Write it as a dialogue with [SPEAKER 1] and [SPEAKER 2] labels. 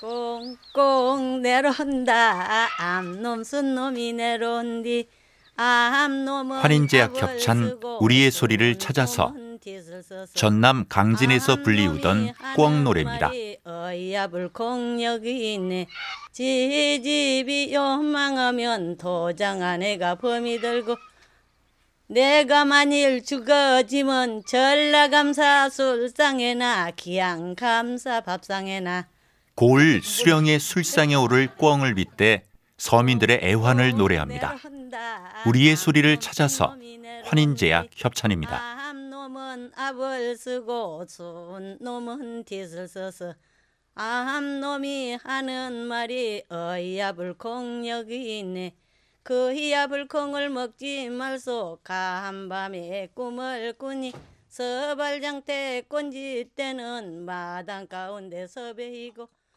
[SPEAKER 1] 꽁꽁 내려온다. 암놈 순놈이 내려온디. 암놈은
[SPEAKER 2] 환인제약 협찬 우리의 소리를 찾아서 전남 강진에서 불리우던
[SPEAKER 1] 하는
[SPEAKER 2] 노래입니다.
[SPEAKER 1] 지집이 요망하면 도장 안에가 범이 들고 내가 만일 죽어지면 전라감사 술상에나 기양감사 밥상에나
[SPEAKER 2] 고을 수령의 술상에 오를 꿩을 빗대 서민들의 애환을 노래합니다. 우리의 소리를 찾아서 환인제약 협찬입니다.
[SPEAKER 1] 암놈이 하는 말이 어이야 불콩 여기 있네 그이야 불콩을 먹지 말소 간밤에 꿈을 꾸니 서발장태 꼰지 때는 마당 가운데 서베이고